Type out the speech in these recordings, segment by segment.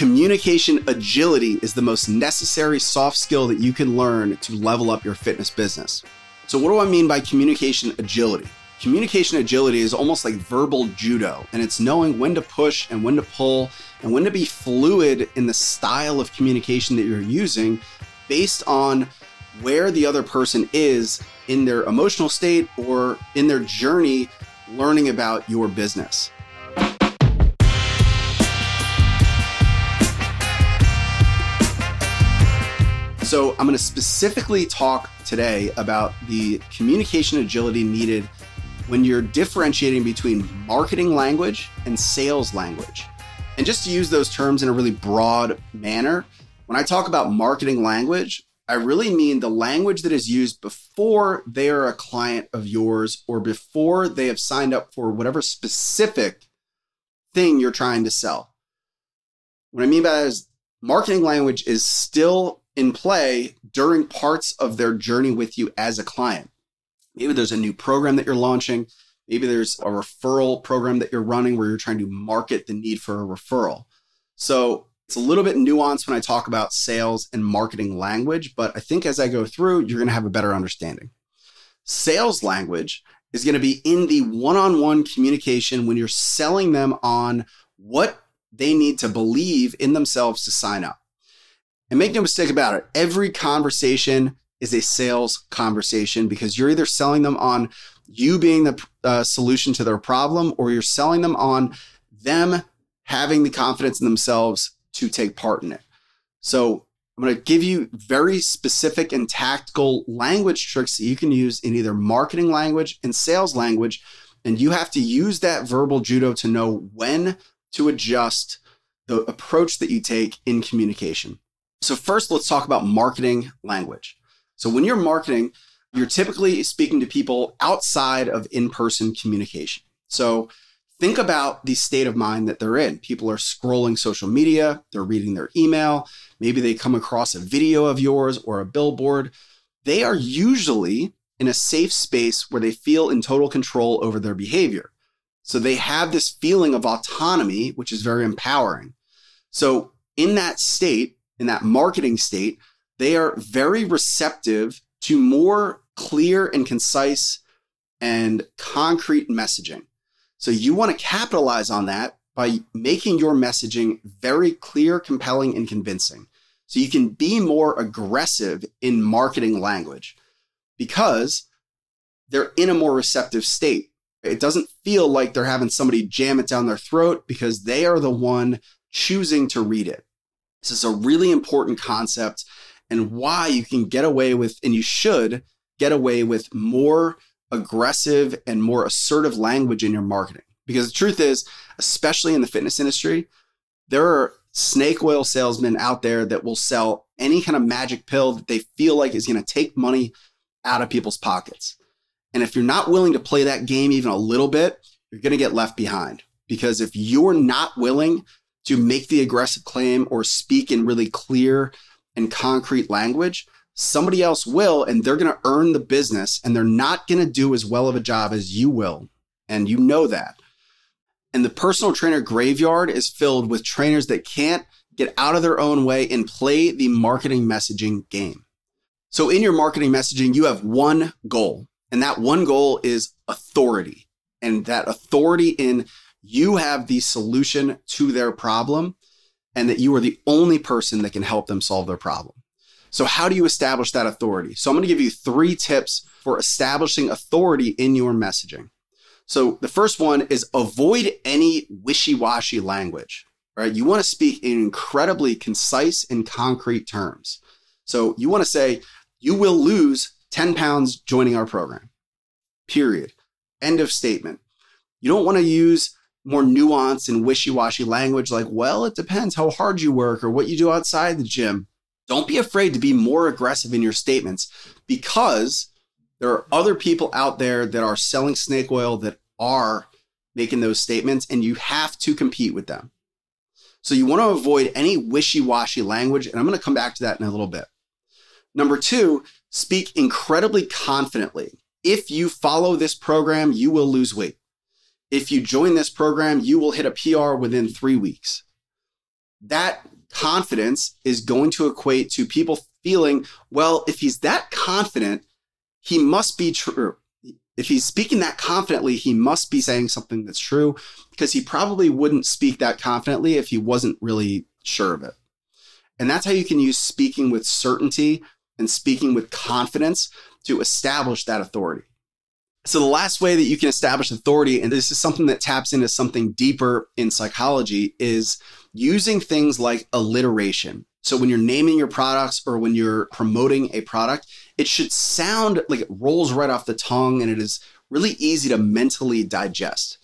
Communication agility is the most necessary soft skill that you can learn to level up your fitness business. So, what do I mean by communication agility? Communication agility is almost like verbal judo, and it's knowing when to push and when to pull and when to be fluid in the style of communication that you're using based on where the other person is in their emotional state or in their journey learning about your business. So, I'm going to specifically talk today about the communication agility needed when you're differentiating between marketing language and sales language. And just to use those terms in a really broad manner, when I talk about marketing language, I really mean the language that is used before they are a client of yours or before they have signed up for whatever specific thing you're trying to sell. What I mean by that is marketing language is still in play during parts of their journey with you as a client. Maybe there's a new program that you're launching. Maybe there's a referral program that you're running where you're trying to market the need for a referral. So it's a little bit nuanced when I talk about sales and marketing language, but I think as I go through, you're going to have a better understanding. Sales language is going to be in the one on one communication when you're selling them on what they need to believe in themselves to sign up. And make no mistake about it, every conversation is a sales conversation because you're either selling them on you being the uh, solution to their problem or you're selling them on them having the confidence in themselves to take part in it. So, I'm going to give you very specific and tactical language tricks that you can use in either marketing language and sales language. And you have to use that verbal judo to know when to adjust the approach that you take in communication. So, first, let's talk about marketing language. So, when you're marketing, you're typically speaking to people outside of in person communication. So, think about the state of mind that they're in. People are scrolling social media, they're reading their email, maybe they come across a video of yours or a billboard. They are usually in a safe space where they feel in total control over their behavior. So, they have this feeling of autonomy, which is very empowering. So, in that state, in that marketing state, they are very receptive to more clear and concise and concrete messaging. So you want to capitalize on that by making your messaging very clear, compelling, and convincing. So you can be more aggressive in marketing language because they're in a more receptive state. It doesn't feel like they're having somebody jam it down their throat because they are the one choosing to read it. This is a really important concept and why you can get away with, and you should get away with more aggressive and more assertive language in your marketing. Because the truth is, especially in the fitness industry, there are snake oil salesmen out there that will sell any kind of magic pill that they feel like is going to take money out of people's pockets. And if you're not willing to play that game even a little bit, you're going to get left behind. Because if you're not willing to make the aggressive claim or speak in really clear and concrete language, somebody else will, and they're going to earn the business and they're not going to do as well of a job as you will. And you know that. And the personal trainer graveyard is filled with trainers that can't get out of their own way and play the marketing messaging game. So, in your marketing messaging, you have one goal, and that one goal is authority. And that authority in you have the solution to their problem and that you are the only person that can help them solve their problem. So, how do you establish that authority? So, I'm going to give you three tips for establishing authority in your messaging. So, the first one is avoid any wishy washy language, right? You want to speak in incredibly concise and concrete terms. So, you want to say, you will lose 10 pounds joining our program, period. End of statement. You don't want to use more nuanced and wishy-washy language like, well, it depends how hard you work or what you do outside the gym. Don't be afraid to be more aggressive in your statements because there are other people out there that are selling snake oil that are making those statements and you have to compete with them. So you want to avoid any wishy-washy language and I'm going to come back to that in a little bit. Number 2, speak incredibly confidently. If you follow this program, you will lose weight if you join this program, you will hit a PR within three weeks. that confidence is going to equate to people feeling, well, if he's that confident, he must be true. If he's speaking that confidently, he must be saying something that's true because he probably wouldn't speak that confidently if he wasn't really sure of it. And that's how you can use speaking with certainty and speaking with confidence to establish that authority. So, the last way that you can establish authority, and this is something that taps into something deeper in psychology, is using things like alliteration. So, when you're naming your products or when you're promoting a product, it should sound like it rolls right off the tongue and it is really easy to mentally digest.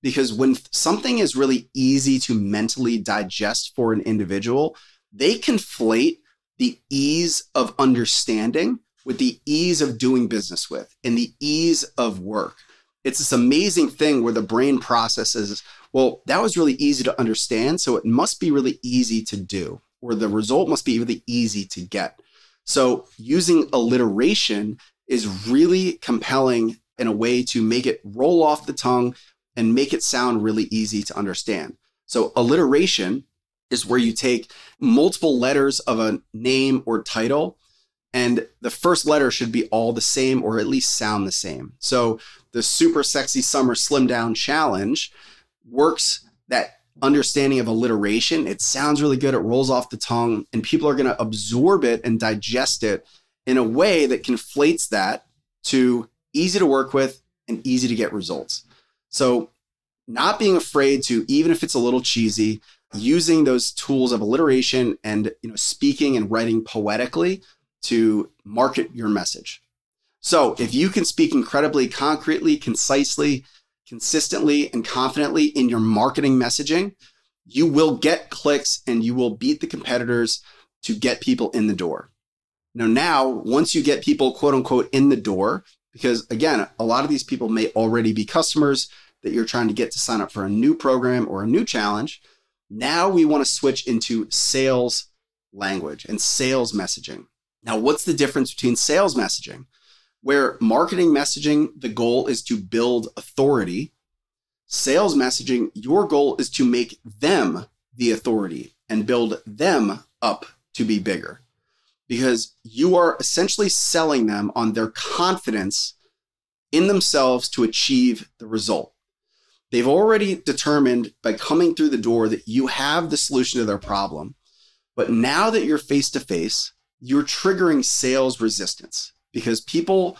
Because when something is really easy to mentally digest for an individual, they conflate the ease of understanding with the ease of doing business with and the ease of work. It's this amazing thing where the brain processes, well, that was really easy to understand. So it must be really easy to do, or the result must be really easy to get. So using alliteration is really compelling in a way to make it roll off the tongue and make it sound really easy to understand. So alliteration is where you take multiple letters of a name or title and the first letter should be all the same or at least sound the same. So the super sexy summer slim down challenge works that understanding of alliteration. It sounds really good, it rolls off the tongue, and people are going to absorb it and digest it in a way that conflates that to easy to work with and easy to get results. So not being afraid to even if it's a little cheesy using those tools of alliteration and you know speaking and writing poetically to market your message. So, if you can speak incredibly concretely, concisely, consistently and confidently in your marketing messaging, you will get clicks and you will beat the competitors to get people in the door. Now, now, once you get people quote unquote in the door, because again, a lot of these people may already be customers that you're trying to get to sign up for a new program or a new challenge. Now we want to switch into sales language and sales messaging. Now, what's the difference between sales messaging? Where marketing messaging, the goal is to build authority. Sales messaging, your goal is to make them the authority and build them up to be bigger because you are essentially selling them on their confidence in themselves to achieve the result. They've already determined by coming through the door that you have the solution to their problem. But now that you're face to face, you're triggering sales resistance because people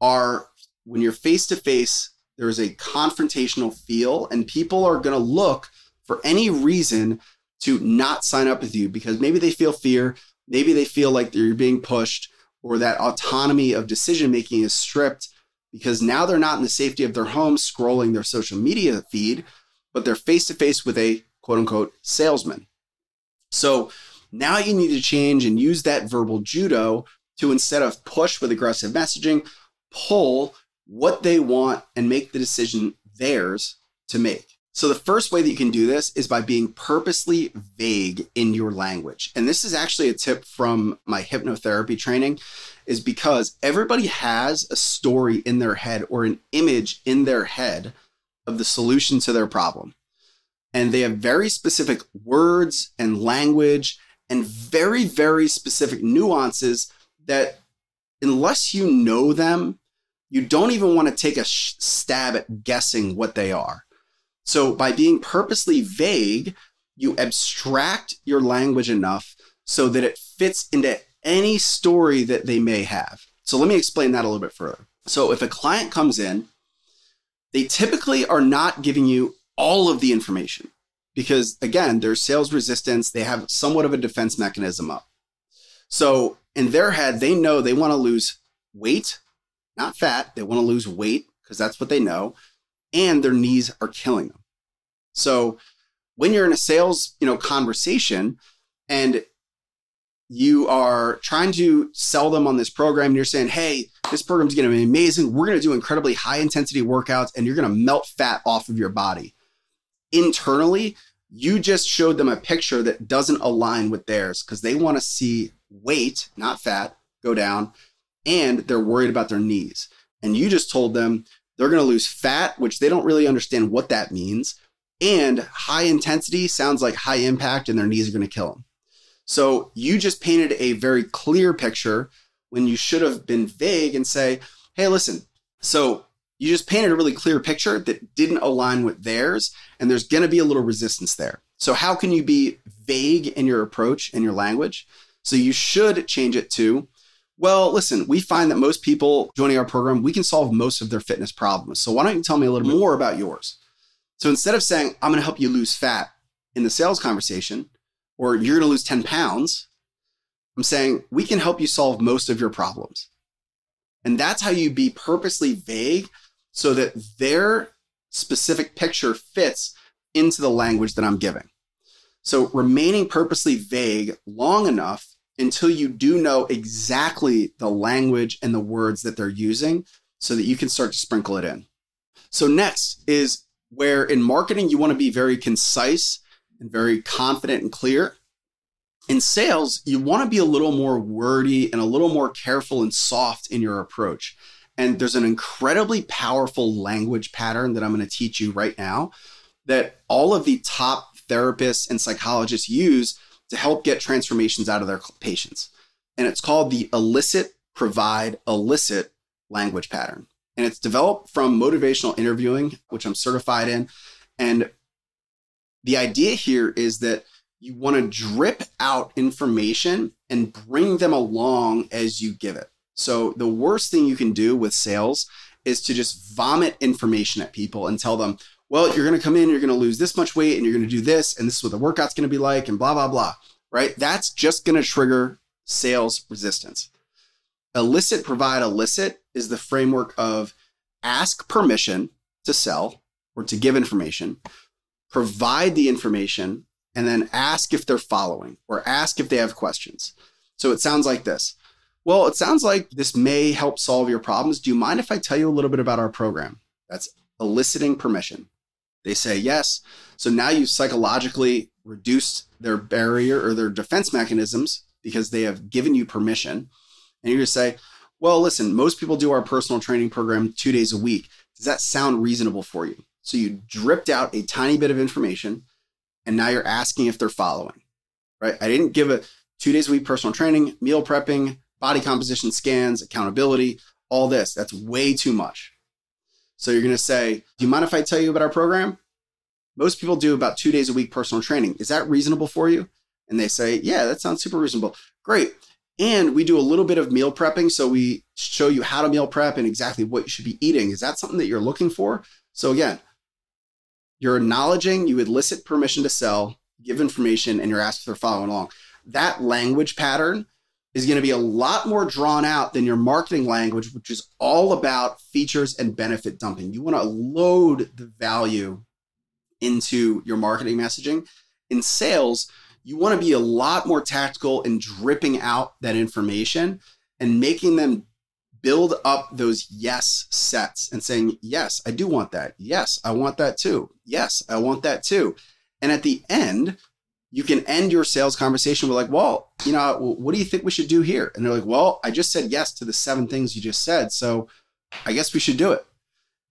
are, when you're face to face, there is a confrontational feel, and people are going to look for any reason to not sign up with you because maybe they feel fear, maybe they feel like they're being pushed, or that autonomy of decision making is stripped because now they're not in the safety of their home scrolling their social media feed, but they're face to face with a quote unquote salesman. So now you need to change and use that verbal judo to instead of push with aggressive messaging, pull what they want and make the decision theirs to make. So, the first way that you can do this is by being purposely vague in your language. And this is actually a tip from my hypnotherapy training, is because everybody has a story in their head or an image in their head of the solution to their problem. And they have very specific words and language and very, very specific nuances that, unless you know them, you don't even want to take a stab at guessing what they are. So by being purposely vague, you abstract your language enough so that it fits into any story that they may have. So let me explain that a little bit further. So if a client comes in, they typically are not giving you all of the information because again, there's sales resistance, they have somewhat of a defense mechanism up. So in their head, they know they want to lose weight, not fat. They want to lose weight because that's what they know and their knees are killing them. So when you're in a sales, you know, conversation and you are trying to sell them on this program and you're saying, "Hey, this program is going to be amazing. We're going to do incredibly high intensity workouts and you're going to melt fat off of your body." Internally, you just showed them a picture that doesn't align with theirs because they want to see weight, not fat, go down and they're worried about their knees. And you just told them they're going to lose fat, which they don't really understand what that means. And high intensity sounds like high impact and their knees are going to kill them. So you just painted a very clear picture when you should have been vague and say, hey, listen, so you just painted a really clear picture that didn't align with theirs, and there's going to be a little resistance there. So, how can you be vague in your approach and your language? So, you should change it to, well, listen, we find that most people joining our program, we can solve most of their fitness problems. So, why don't you tell me a little more about yours? So, instead of saying, I'm going to help you lose fat in the sales conversation, or you're going to lose 10 pounds, I'm saying, we can help you solve most of your problems. And that's how you be purposely vague so that their specific picture fits into the language that I'm giving. So remaining purposely vague long enough until you do know exactly the language and the words that they're using so that you can start to sprinkle it in. So next is where in marketing you want to be very concise and very confident and clear. In sales, you want to be a little more wordy and a little more careful and soft in your approach. And there's an incredibly powerful language pattern that I'm going to teach you right now that all of the top therapists and psychologists use to help get transformations out of their patients. And it's called the elicit, provide, elicit language pattern. And it's developed from motivational interviewing, which I'm certified in. And the idea here is that you want to drip out information and bring them along as you give it. So the worst thing you can do with sales is to just vomit information at people and tell them, well, you're going to come in, you're going to lose this much weight, and you're going to do this, and this is what the workout's going to be like, and blah, blah, blah. Right? That's just going to trigger sales resistance. Elicit, provide, elicit is the framework of ask permission to sell or to give information, provide the information, and then ask if they're following or ask if they have questions. So it sounds like this. Well, it sounds like this may help solve your problems. Do you mind if I tell you a little bit about our program? That's eliciting permission. They say yes. So now you've psychologically reduced their barrier or their defense mechanisms because they have given you permission. And you just say, well, listen, most people do our personal training program two days a week. Does that sound reasonable for you? So you dripped out a tiny bit of information and now you're asking if they're following, right? I didn't give a two days a week personal training, meal prepping, body composition scans, accountability, all this. That's way too much. So you're going to say, Do you mind if I tell you about our program? Most people do about two days a week personal training. Is that reasonable for you? And they say, Yeah, that sounds super reasonable. Great. And we do a little bit of meal prepping. So we show you how to meal prep and exactly what you should be eating. Is that something that you're looking for? So again, you're acknowledging you elicit permission to sell, give information, and you're asked if they're following along. That language pattern is going to be a lot more drawn out than your marketing language, which is all about features and benefit dumping. You want to load the value into your marketing messaging. In sales, you want to be a lot more tactical in dripping out that information and making them build up those yes sets and saying, Yes, I do want that. Yes, I want that too. Yes, I want that too. And at the end, you can end your sales conversation with, like, Well, you know, what do you think we should do here? And they're like, Well, I just said yes to the seven things you just said. So I guess we should do it.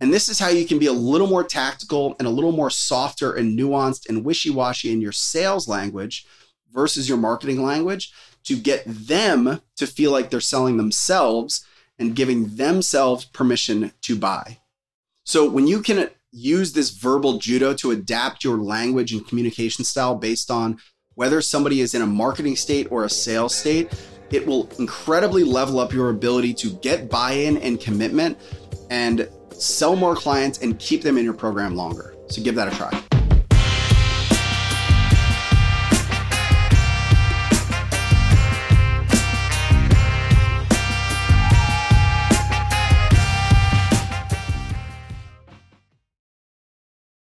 And this is how you can be a little more tactical and a little more softer and nuanced and wishy washy in your sales language versus your marketing language to get them to feel like they're selling themselves and giving themselves permission to buy. So when you can use this verbal judo to adapt your language and communication style based on whether somebody is in a marketing state or a sales state, it will incredibly level up your ability to get buy in and commitment and sell more clients and keep them in your program longer. So give that a try.